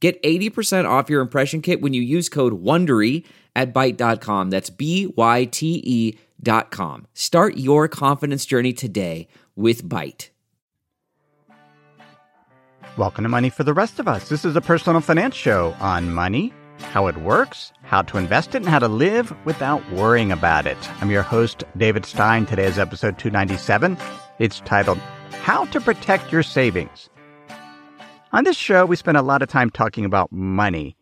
Get 80% off your impression kit when you use code WONDERY at Byte.com. That's B-Y-T-E dot com. Start your confidence journey today with Byte. Welcome to Money for the Rest of Us. This is a personal finance show on money, how it works, how to invest it, and how to live without worrying about it. I'm your host, David Stein. Today is episode 297. It's titled, How to Protect Your Savings. On this show, we spend a lot of time talking about money.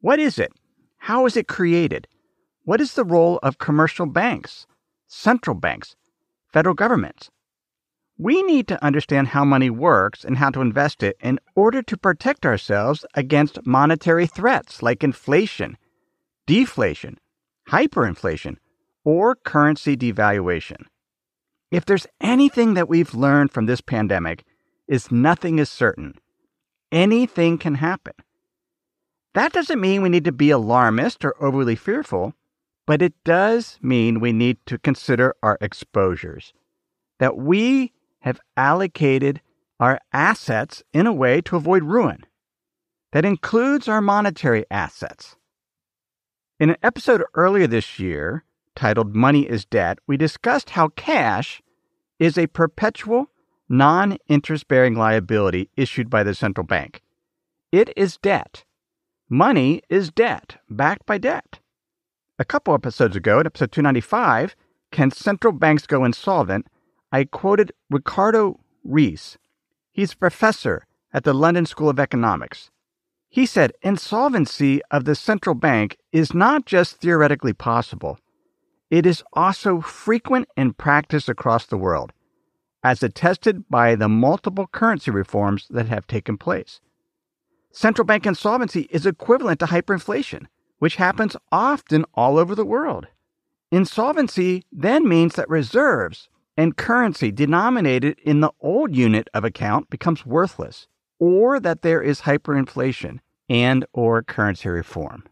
What is it? How is it created? What is the role of commercial banks, central banks, federal governments? We need to understand how money works and how to invest it in order to protect ourselves against monetary threats like inflation, deflation, hyperinflation, or currency devaluation. If there's anything that we've learned from this pandemic, is nothing is certain anything can happen. That doesn't mean we need to be alarmist or overly fearful, but it does mean we need to consider our exposures. That we have allocated our assets in a way to avoid ruin. That includes our monetary assets. In an episode earlier this year titled Money is Debt, we discussed how cash is a perpetual non interest bearing liability issued by the central bank. It is debt. Money is debt, backed by debt. A couple episodes ago, in episode 295, Can Central Banks Go Insolvent? I quoted Ricardo Reis. He's a professor at the London School of Economics. He said insolvency of the central bank is not just theoretically possible, it is also frequent in practice across the world as attested by the multiple currency reforms that have taken place. Central bank insolvency is equivalent to hyperinflation, which happens often all over the world. Insolvency then means that reserves and currency denominated in the old unit of account becomes worthless, or that there is hyperinflation and or currency reform.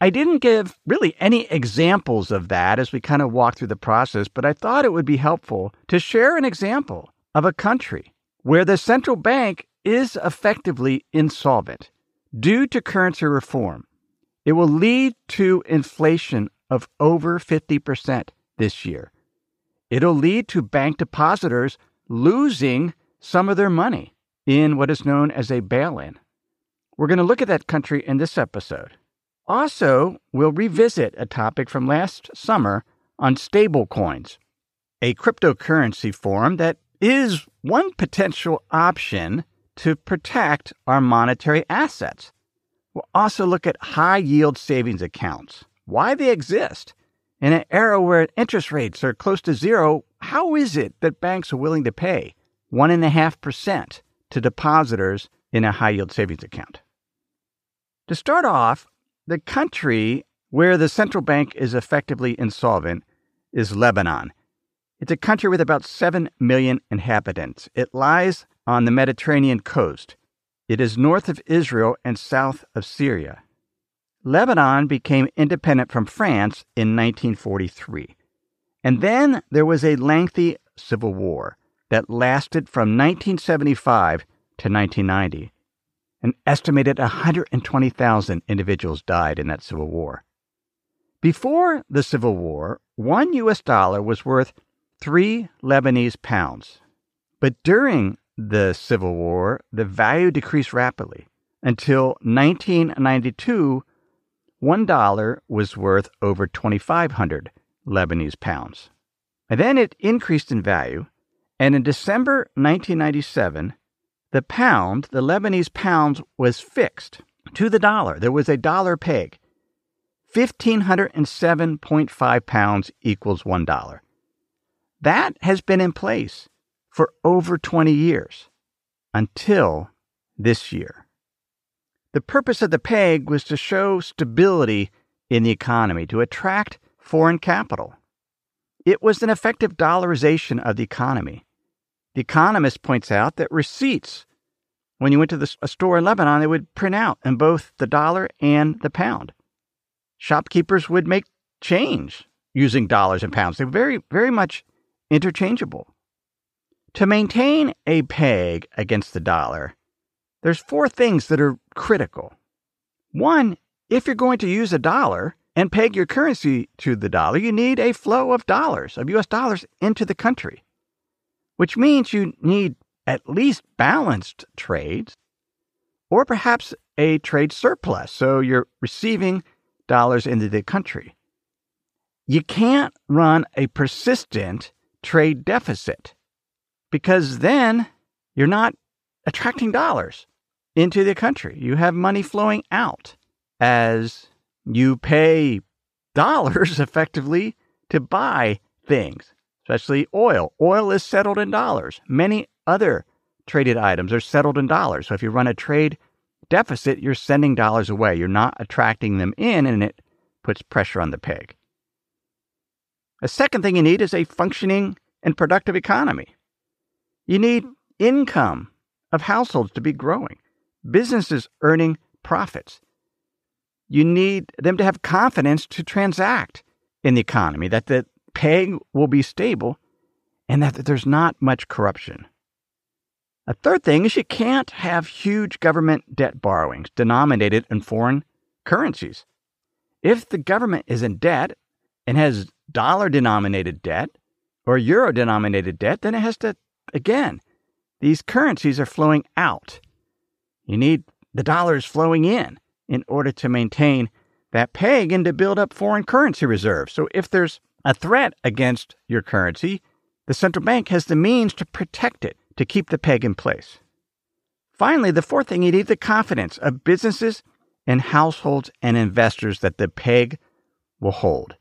I didn't give really any examples of that as we kind of walked through the process, but I thought it would be helpful to share an example of a country where the central bank is effectively insolvent due to currency reform. It will lead to inflation of over 50% this year. It'll lead to bank depositors losing some of their money in what is known as a bail in. We're going to look at that country in this episode. Also, we'll revisit a topic from last summer on stablecoins, a cryptocurrency form that is one potential option to protect our monetary assets. We'll also look at high yield savings accounts, why they exist. In an era where interest rates are close to zero, how is it that banks are willing to pay 1.5% to depositors in a high yield savings account? To start off, the country where the central bank is effectively insolvent is Lebanon. It's a country with about 7 million inhabitants. It lies on the Mediterranean coast. It is north of Israel and south of Syria. Lebanon became independent from France in 1943. And then there was a lengthy civil war that lasted from 1975 to 1990. An estimated 120,000 individuals died in that civil war. Before the Civil War, one US dollar was worth three Lebanese pounds. But during the Civil War, the value decreased rapidly until 1992, one dollar was worth over 2,500 Lebanese pounds. And then it increased in value, and in December 1997, the pound, the Lebanese pound, was fixed to the dollar. There was a dollar peg. 1,507.5 pounds equals $1. That has been in place for over 20 years until this year. The purpose of the peg was to show stability in the economy, to attract foreign capital. It was an effective dollarization of the economy. The Economist points out that receipts, when you went to the, a store in Lebanon, they would print out in both the dollar and the pound. Shopkeepers would make change using dollars and pounds. They're very, very much interchangeable. To maintain a peg against the dollar, there's four things that are critical. One, if you're going to use a dollar and peg your currency to the dollar, you need a flow of dollars, of US dollars, into the country, which means you need at least balanced trades or perhaps a trade surplus. So you're receiving dollars into the country. You can't run a persistent trade deficit because then you're not attracting dollars into the country. You have money flowing out as you pay dollars effectively to buy things, especially oil. Oil is settled in dollars. Many other traded items are settled in dollars. So if you run a trade deficit, you're sending dollars away. You're not attracting them in, and it puts pressure on the peg. A second thing you need is a functioning and productive economy. You need income of households to be growing, businesses earning profits. You need them to have confidence to transact in the economy, that the peg will be stable, and that there's not much corruption. A third thing is you can't have huge government debt borrowings denominated in foreign currencies. If the government is in debt and has dollar denominated debt or euro denominated debt, then it has to, again, these currencies are flowing out. You need the dollars flowing in in order to maintain that peg and to build up foreign currency reserves. So if there's a threat against your currency, the central bank has the means to protect it, to keep the peg in place. Finally, the fourth thing you need the confidence of businesses and households and investors that the peg will hold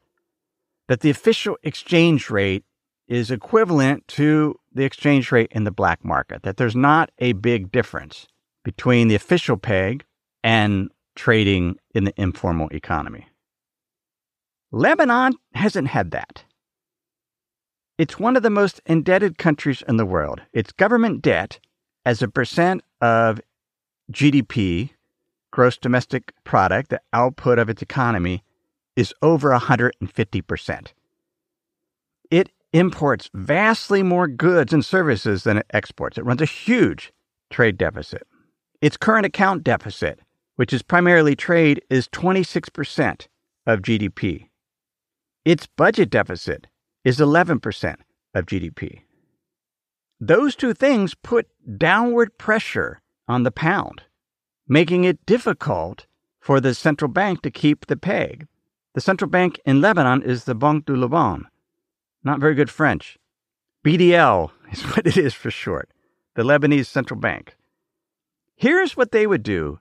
that the official exchange rate is equivalent to the exchange rate in the black market, that there's not a big difference between the official peg and trading in the informal economy. Lebanon hasn't had that. It's one of the most indebted countries in the world. Its government debt, as a percent of GDP, gross domestic product, the output of its economy, is over 150%. It imports vastly more goods and services than it exports. It runs a huge trade deficit. Its current account deficit, which is primarily trade, is 26% of GDP. Its budget deficit is 11% of GDP. Those two things put downward pressure on the pound, making it difficult for the central bank to keep the peg. The central bank in Lebanon is the Banque du Liban. Not very good French. BDL is what it is for short, the Lebanese central bank. Here's what they would do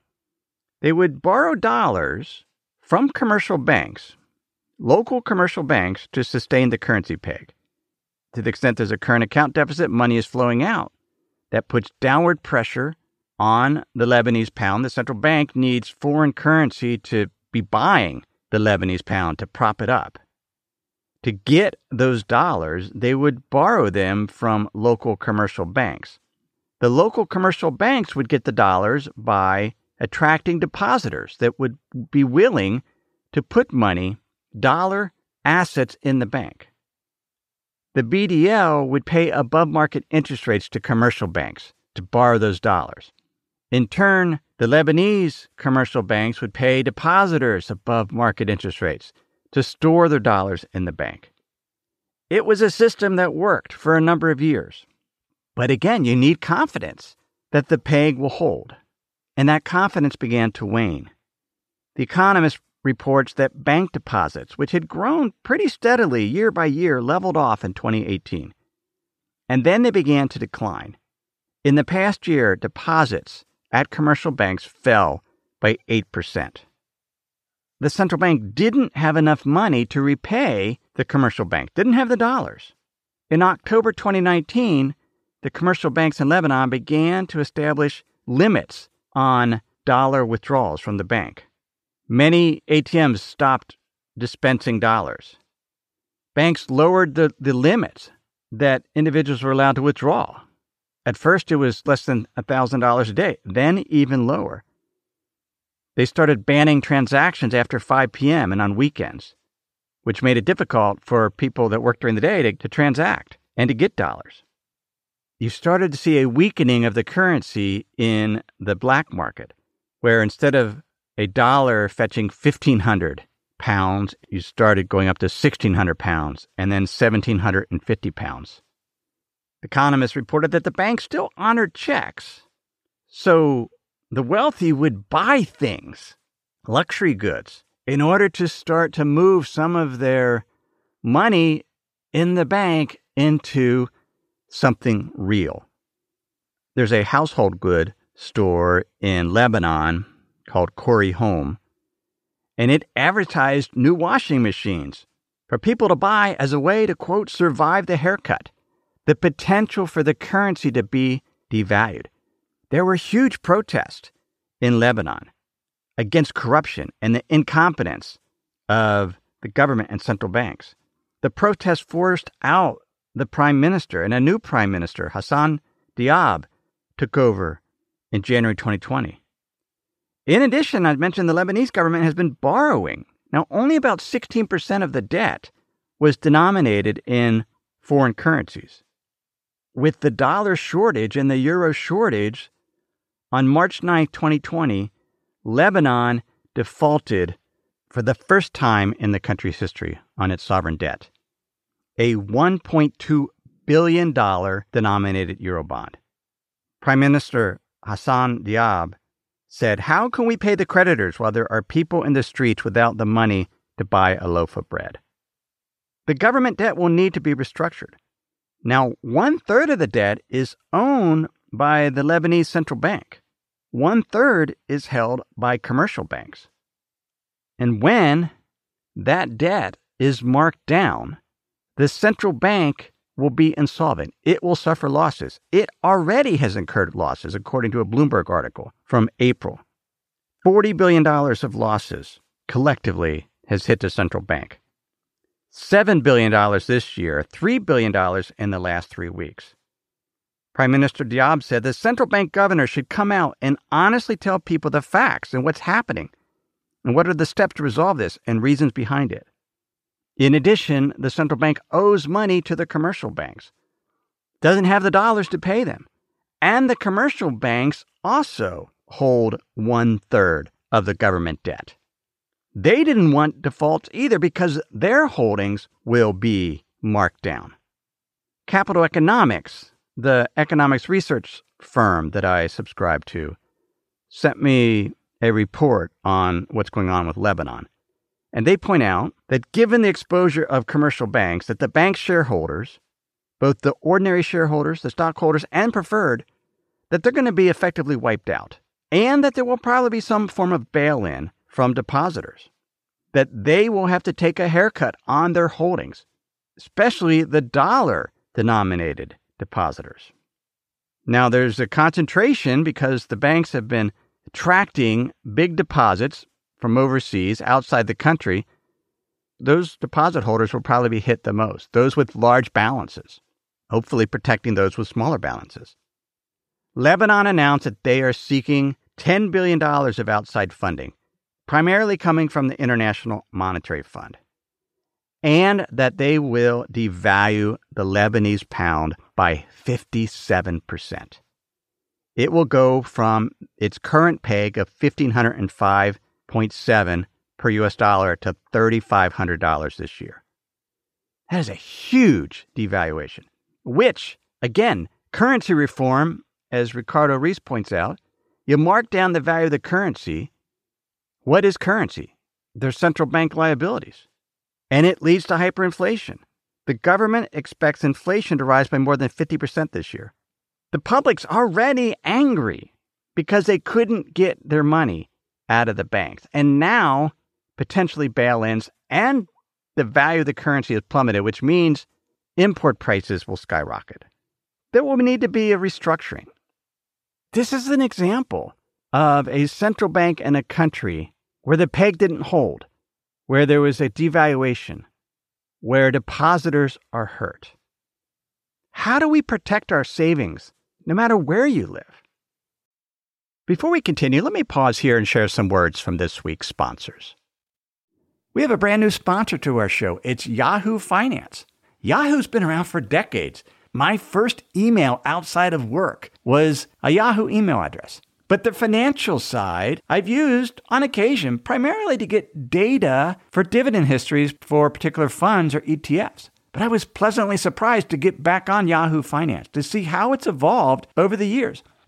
they would borrow dollars from commercial banks, local commercial banks, to sustain the currency peg. To the extent there's a current account deficit, money is flowing out. That puts downward pressure on the Lebanese pound. The central bank needs foreign currency to be buying the Lebanese pound to prop it up. To get those dollars, they would borrow them from local commercial banks. The local commercial banks would get the dollars by attracting depositors that would be willing to put money, dollar assets in the bank. The BDL would pay above market interest rates to commercial banks to borrow those dollars. In turn, the Lebanese commercial banks would pay depositors above market interest rates to store their dollars in the bank. It was a system that worked for a number of years. But again, you need confidence that the peg will hold. And that confidence began to wane. The Economist reports that bank deposits, which had grown pretty steadily year by year, leveled off in 2018. And then they began to decline. In the past year, deposits at commercial banks fell by 8%. The central bank didn't have enough money to repay the commercial bank, didn't have the dollars. In October 2019, the commercial banks in Lebanon began to establish limits on dollar withdrawals from the bank. Many ATMs stopped dispensing dollars. Banks lowered the, the limits that individuals were allowed to withdraw. At first, it was less than $1,000 a day, then even lower. They started banning transactions after 5 p.m. and on weekends, which made it difficult for people that worked during the day to, to transact and to get dollars. You started to see a weakening of the currency in the black market, where instead of a dollar fetching 1,500 pounds, you started going up to 1,600 pounds and then 1,750 pounds. Economists reported that the bank still honored checks. So the wealthy would buy things, luxury goods, in order to start to move some of their money in the bank into something real. There's a household good store in Lebanon called Khoury Home, and it advertised new washing machines for people to buy as a way to, quote, survive the haircut, the potential for the currency to be devalued. There were huge protests in Lebanon against corruption and the incompetence of the government and central banks. The protests forced out the prime minister, and a new prime minister, Hassan Diab, took over in January 2020. In addition, I mentioned the Lebanese government has been borrowing. Now, only about 16% of the debt was denominated in foreign currencies. With the dollar shortage and the euro shortage, on March 9, 2020, Lebanon defaulted for the first time in the country's history on its sovereign debt a $1.2 billion denominated Eurobond. Prime Minister Hassan Diab said, How can we pay the creditors while there are people in the streets without the money to buy a loaf of bread? The government debt will need to be restructured. Now, one third of the debt is owned by the Lebanese central bank, one third is held by commercial banks. And when that debt is marked down, the central bank will be insolvent. It will suffer losses. It already has incurred losses, according to a Bloomberg article from April. $40 billion of losses collectively has hit the central bank. $7 billion this year, $3 billion in the last three weeks. Prime Minister Diab said the central bank governor should come out and honestly tell people the facts and what's happening and what are the steps to resolve this and reasons behind it. In addition, the central bank owes money to the commercial banks, doesn't have the dollars to pay them. And the commercial banks also hold one third of the government debt. They didn't want defaults either because their holdings will be marked down. Capital Economics, the economics research firm that I subscribe to, sent me a report on what's going on with Lebanon. And they point out that given the exposure of commercial banks, that the bank shareholders, both the ordinary shareholders, the stockholders, and preferred, that they're going to be effectively wiped out. And that there will probably be some form of bail in from depositors. That they will have to take a haircut on their holdings, especially the dollar denominated depositors. Now, there's a concentration because the banks have been attracting big deposits from overseas, outside the country, those deposit holders will probably be hit the most, those with large balances, hopefully protecting those with smaller balances. Lebanon announced that they are seeking $10 billion of outside funding, primarily coming from the International Monetary Fund, and that they will devalue the Lebanese pound by 57%. It will go from its current peg of 1505 0.7 per US dollar to $3,500 this year. That is a huge devaluation, which, again, currency reform, as Ricardo Reis points out, you mark down the value of the currency. What is currency? They're central bank liabilities. And it leads to hyperinflation. The government expects inflation to rise by more than 50% this year. The public's already angry because they couldn't get their money out of the banks. And now, potentially bail ins and the value of the currency has plummeted, which means import prices will skyrocket. There will need to be a restructuring. This is an example of a central bank in a country where the peg didn't hold, where there was a devaluation, where depositors are hurt. How do we protect our savings no matter where you live? Before we continue, let me pause here and share some words from this week's sponsors. We have a brand new sponsor to our show. It's Yahoo Finance. Yahoo's been around for decades. My first email outside of work was a Yahoo email address. But the financial side, I've used on occasion primarily to get data for dividend histories for particular funds or ETFs. But I was pleasantly surprised to get back on Yahoo Finance to see how it's evolved over the years.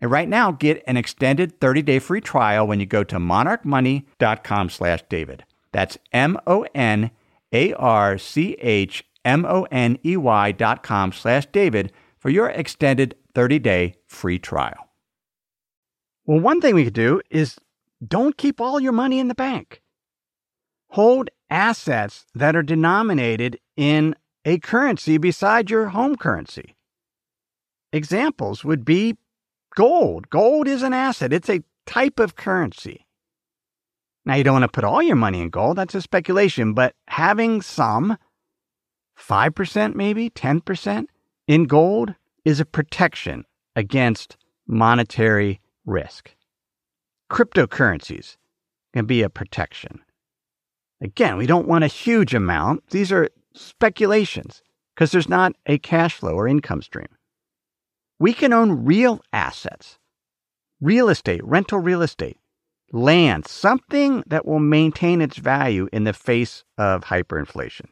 And right now, get an extended 30-day free trial when you go to monarchmoney.com slash David. That's M-O-N-A-R-C-H-M-O-N-E-Y dot com slash David for your extended 30-day free trial. Well, one thing we could do is don't keep all your money in the bank. Hold assets that are denominated in a currency beside your home currency. Examples would be gold. Gold is an asset, it's a type of currency. Now, you don't want to put all your money in gold, that's a speculation, but having some, 5% maybe, 10% in gold, is a protection against monetary risk. Cryptocurrencies can be a protection. Again, we don't want a huge amount. These are speculations because there's not a cash flow or income stream. We can own real assets, real estate, rental real estate, land, something that will maintain its value in the face of hyperinflation.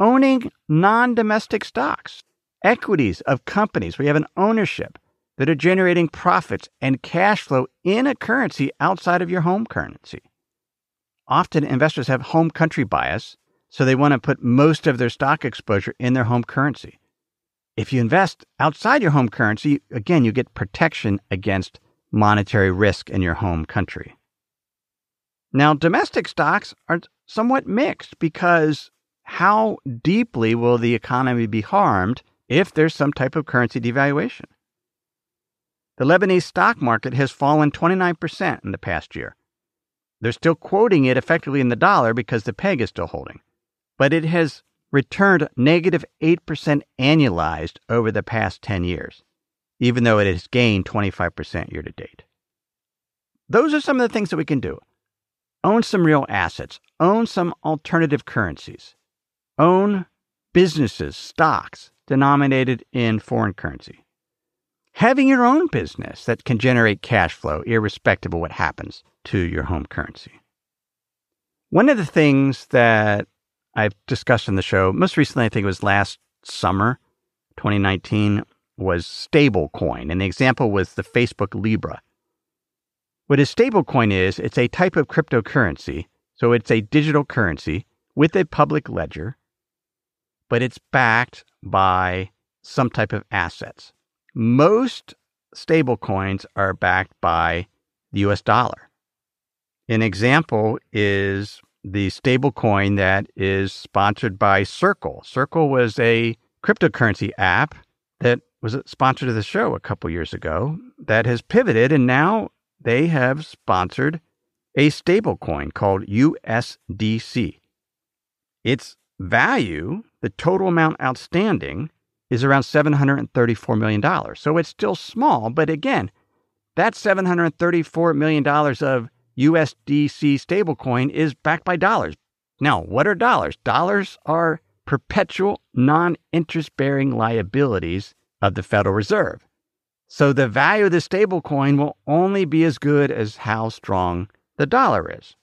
Owning non domestic stocks, equities of companies where you have an ownership that are generating profits and cash flow in a currency outside of your home currency. Often investors have home country bias, so they want to put most of their stock exposure in their home currency. If you invest outside your home currency, again, you get protection against monetary risk in your home country. Now, domestic stocks are somewhat mixed because how deeply will the economy be harmed if there's some type of currency devaluation? The Lebanese stock market has fallen 29% in the past year. They're still quoting it effectively in the dollar because the peg is still holding, but it has returned negative 8% annualized over the past 10 years, even though it has gained 25% year to date. Those are some of the things that we can do. Own some real assets, own some alternative currencies, own businesses, stocks denominated in foreign currency. Having your own business that can generate cash flow, irrespective of what happens to your home currency. One of the things that I've discussed in the show. Most recently, I think it was last summer 2019 was stablecoin, and the example was the Facebook Libra. What a stablecoin is, it's a type of cryptocurrency, so it's a digital currency with a public ledger, but it's backed by some type of assets. Most stablecoins are backed by the US dollar. An example is the stablecoin that is sponsored by Circle. Circle was a cryptocurrency app that was a sponsor to the show a couple years ago that has pivoted and now they have sponsored a stablecoin called USDC. Its value, the total amount outstanding, is around $734 million. So it's still small, but again, that $734 million of USDC stablecoin is backed by dollars. Now, what are dollars? Dollars are perpetual non interest bearing liabilities of the Federal Reserve. So the value of the stablecoin will only be as good as how strong the dollar is.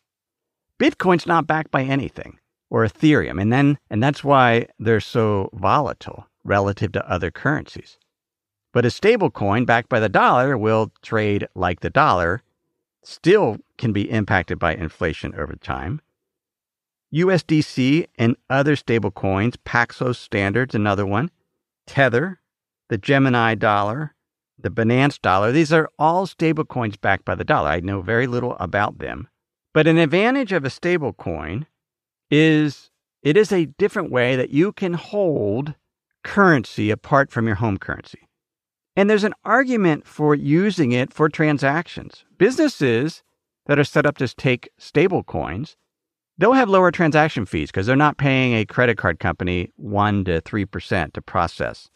Bitcoin's not backed by anything or Ethereum, and then and that's why they're so volatile relative to other currencies. But a stablecoin backed by the dollar will trade like the dollar, still can be impacted by inflation over time. USDC and other stablecoins, Paxos Standards, another one, Tether, the Gemini dollar, the Binance dollar, these are all stablecoins backed by the dollar. I know very little about them. But an advantage of a stablecoin is it is a different way that you can hold currency apart from your home currency. And there's an argument for using it for transactions. Businesses that are set up to take stable coins, they'll have lower transaction fees because they're not paying a credit card company 1 to 3% to process.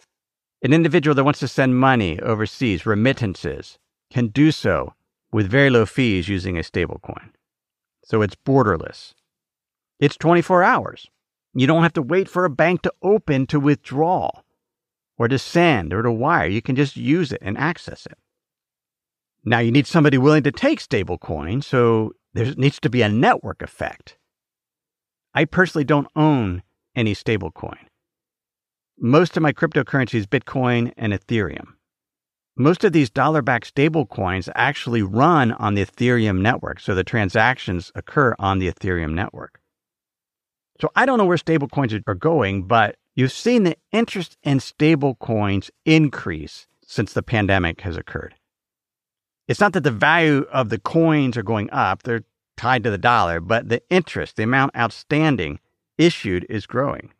An individual that wants to send money overseas, remittances, can do so with very low fees using a stablecoin. So it's borderless. It's 24 hours. You don't have to wait for a bank to open to withdraw or to send or to wire. You can just use it and access it. Now, you need somebody willing to take stablecoin, so there needs to be a network effect. I personally don't own any stablecoin. Most of my cryptocurrency is Bitcoin and Ethereum. Most of these dollar backed stablecoins actually run on the Ethereum network, so the transactions occur on the Ethereum network. So I don't know where stablecoins are going, but you've seen the interest in stablecoins increase since the pandemic has occurred. It's not that the value of the coins are going up, they're tied to the dollar, but the interest, the amount outstanding issued is growing.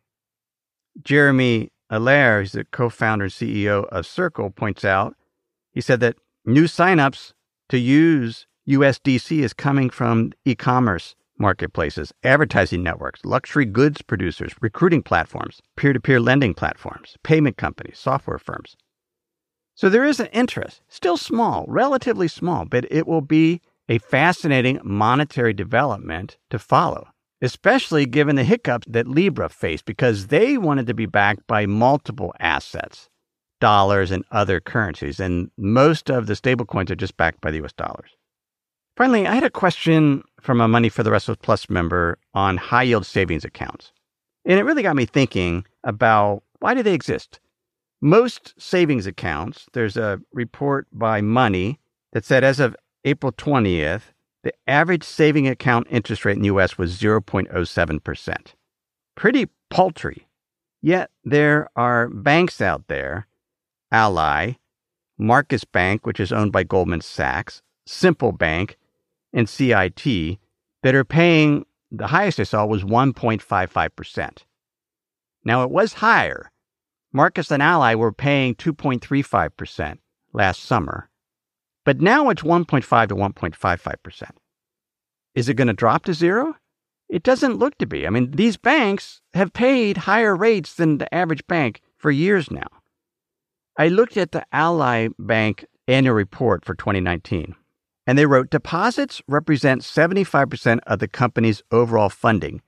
Jeremy Allaire, who's the co-founder and CEO of Circle, points out, he said that new signups to use USDC is coming from e-commerce marketplaces, advertising networks, luxury goods producers, recruiting platforms, peer to peer lending platforms, payment companies, software firms. So there is an interest, still small, relatively small, but it will be a fascinating monetary development to follow, especially given the hiccups that Libra faced because they wanted to be backed by multiple assets, dollars and other currencies, and most of the stablecoins are just backed by the US dollars. Finally, I had a question from a Money for the Rest of Us Plus member on high yield savings accounts. And it really got me thinking about why do they exist? Most savings accounts, there's a report by Money that said as of April 20th, the average saving account interest rate in the US was 0.07%. Pretty paltry. Yet there are banks out there, Ally, Marcus Bank, which is owned by Goldman Sachs, Simple Bank, and CIT that are paying the highest I saw was 1.55%. Now it was higher. Marcus and Ally were paying 2.35% last summer, but now it's 1.5 to 1.55%. Is it going to drop to zero? It doesn't look to be. I mean, these banks have paid higher rates than the average bank for years now. I looked at the Ally Bank annual report for 2019. And they wrote deposits represent 75% of the company's overall funding,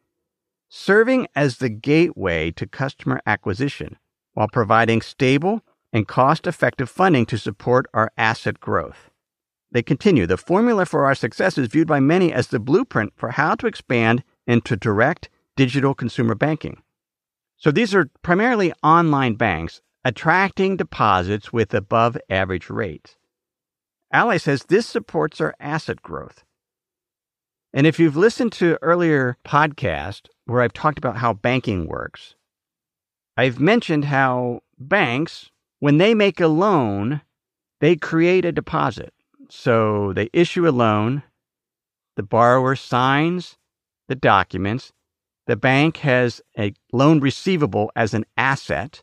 serving as the gateway to customer acquisition while providing stable and cost effective funding to support our asset growth. They continue the formula for our success is viewed by many as the blueprint for how to expand into direct digital consumer banking. So these are primarily online banks attracting deposits with above average rates. Ally says this supports our asset growth. And if you've listened to earlier podcast where I've talked about how banking works, I've mentioned how banks, when they make a loan, they create a deposit. So they issue a loan, the borrower signs the documents, the bank has a loan receivable as an asset,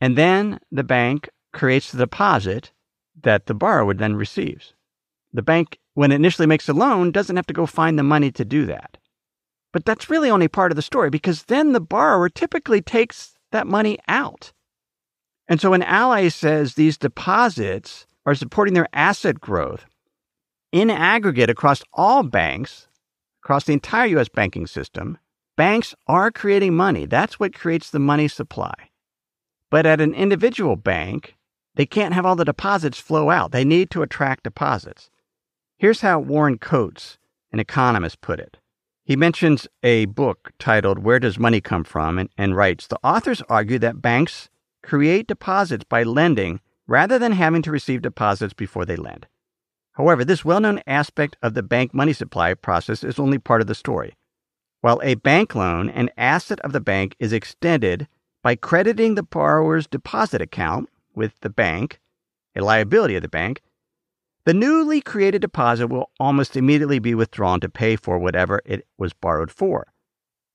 and then the bank creates the deposit that the borrower then receives. The bank, when it initially makes a loan, doesn't have to go find the money to do that. But that's really only part of the story because then the borrower typically takes that money out. And so when Ally says these deposits are supporting their asset growth, in aggregate across all banks, across the entire U.S. banking system, banks are creating money. That's what creates the money supply. But at an individual bank, they can't have all the deposits flow out. They need to attract deposits. Here's how Warren Coats, an economist, put it. He mentions a book titled Where Does Money Come From? and, and writes The authors argue that banks create deposits by lending rather than having to receive deposits before they lend. However, this well known aspect of the bank money supply process is only part of the story. While a bank loan, an asset of the bank, is extended by crediting the borrower's deposit account with the bank, a liability of the bank, the newly created deposit will almost immediately be withdrawn to pay for whatever it was borrowed for.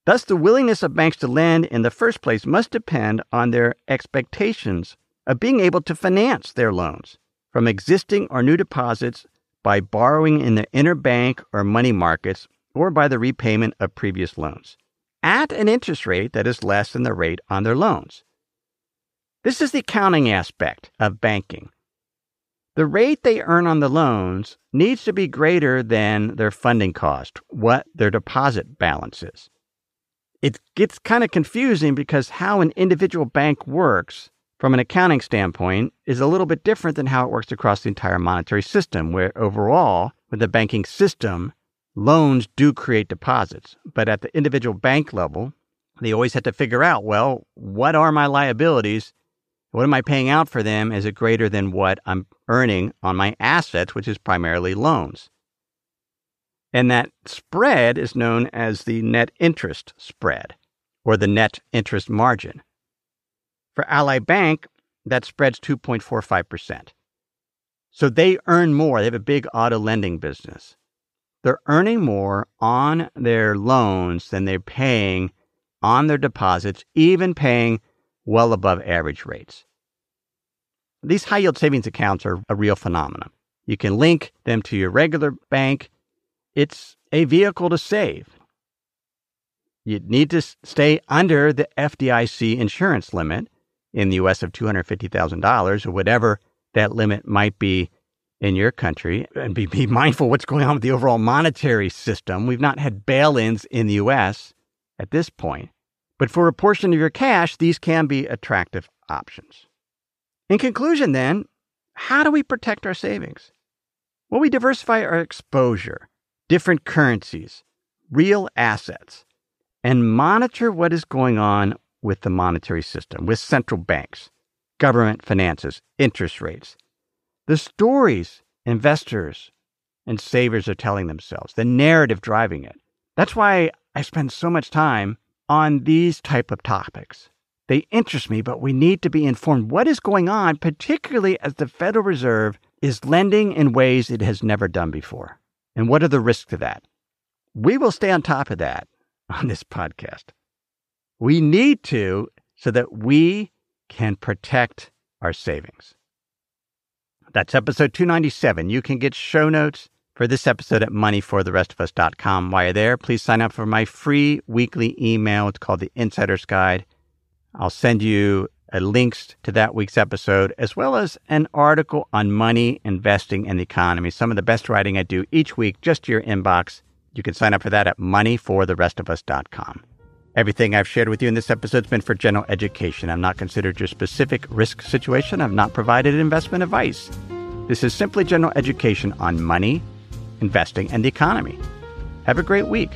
Thus, the willingness of banks to lend in the first place must depend on their expectations of being able to finance their loans from existing or new deposits by borrowing in the interbank or money markets or by the repayment of previous loans at an interest rate that is less than the rate on their loans. This is the accounting aspect of banking. The rate they earn on the loans needs to be greater than their funding cost, what their deposit balance is. It gets kind of confusing because how an individual bank works from an accounting standpoint is a little bit different than how it works across the entire monetary system, where overall, with the banking system, loans do create deposits. But at the individual bank level, they always have to figure out well, what are my liabilities? What am I paying out for them? Is it greater than what I'm earning on my assets, which is primarily loans? And that spread is known as the net interest spread or the net interest margin. For Ally Bank, that spreads 2.45%. So they earn more. They have a big auto lending business. They're earning more on their loans than they're paying on their deposits, even paying well above average rates. These high yield savings accounts are a real phenomenon. You can link them to your regular bank. It's a vehicle to save. You need to stay under the FDIC insurance limit in the US of $250,000 or whatever that limit might be in your country and be, be mindful what's going on with the overall monetary system. We've not had bail ins in the US at this point. But for a portion of your cash, these can be attractive options. In conclusion, then, how do we protect our savings? Well, we diversify our exposure, different currencies, real assets, and monitor what is going on with the monetary system, with central banks, government finances, interest rates. The stories investors and savers are telling themselves, the narrative driving it. That's why I spend so much time on these type of topics. They interest me, but we need to be informed what is going on, particularly as the Federal Reserve is lending in ways it has never done before. And what are the risks to that? We will stay on top of that on this podcast. We need to so that we can protect our savings. That's episode 297. You can get show notes for this episode at moneyfortherestofus.com. While you're there, please sign up for my free weekly email. It's called the Insider's Guide. I'll send you links to that week's episode, as well as an article on money, investing, and the economy. Some of the best writing I do each week, just to your inbox. You can sign up for that at moneyfortherestofus.com. Everything I've shared with you in this episode has been for general education. I'm not considered your specific risk situation. I've not provided investment advice. This is simply general education on money, investing, and the economy. Have a great week.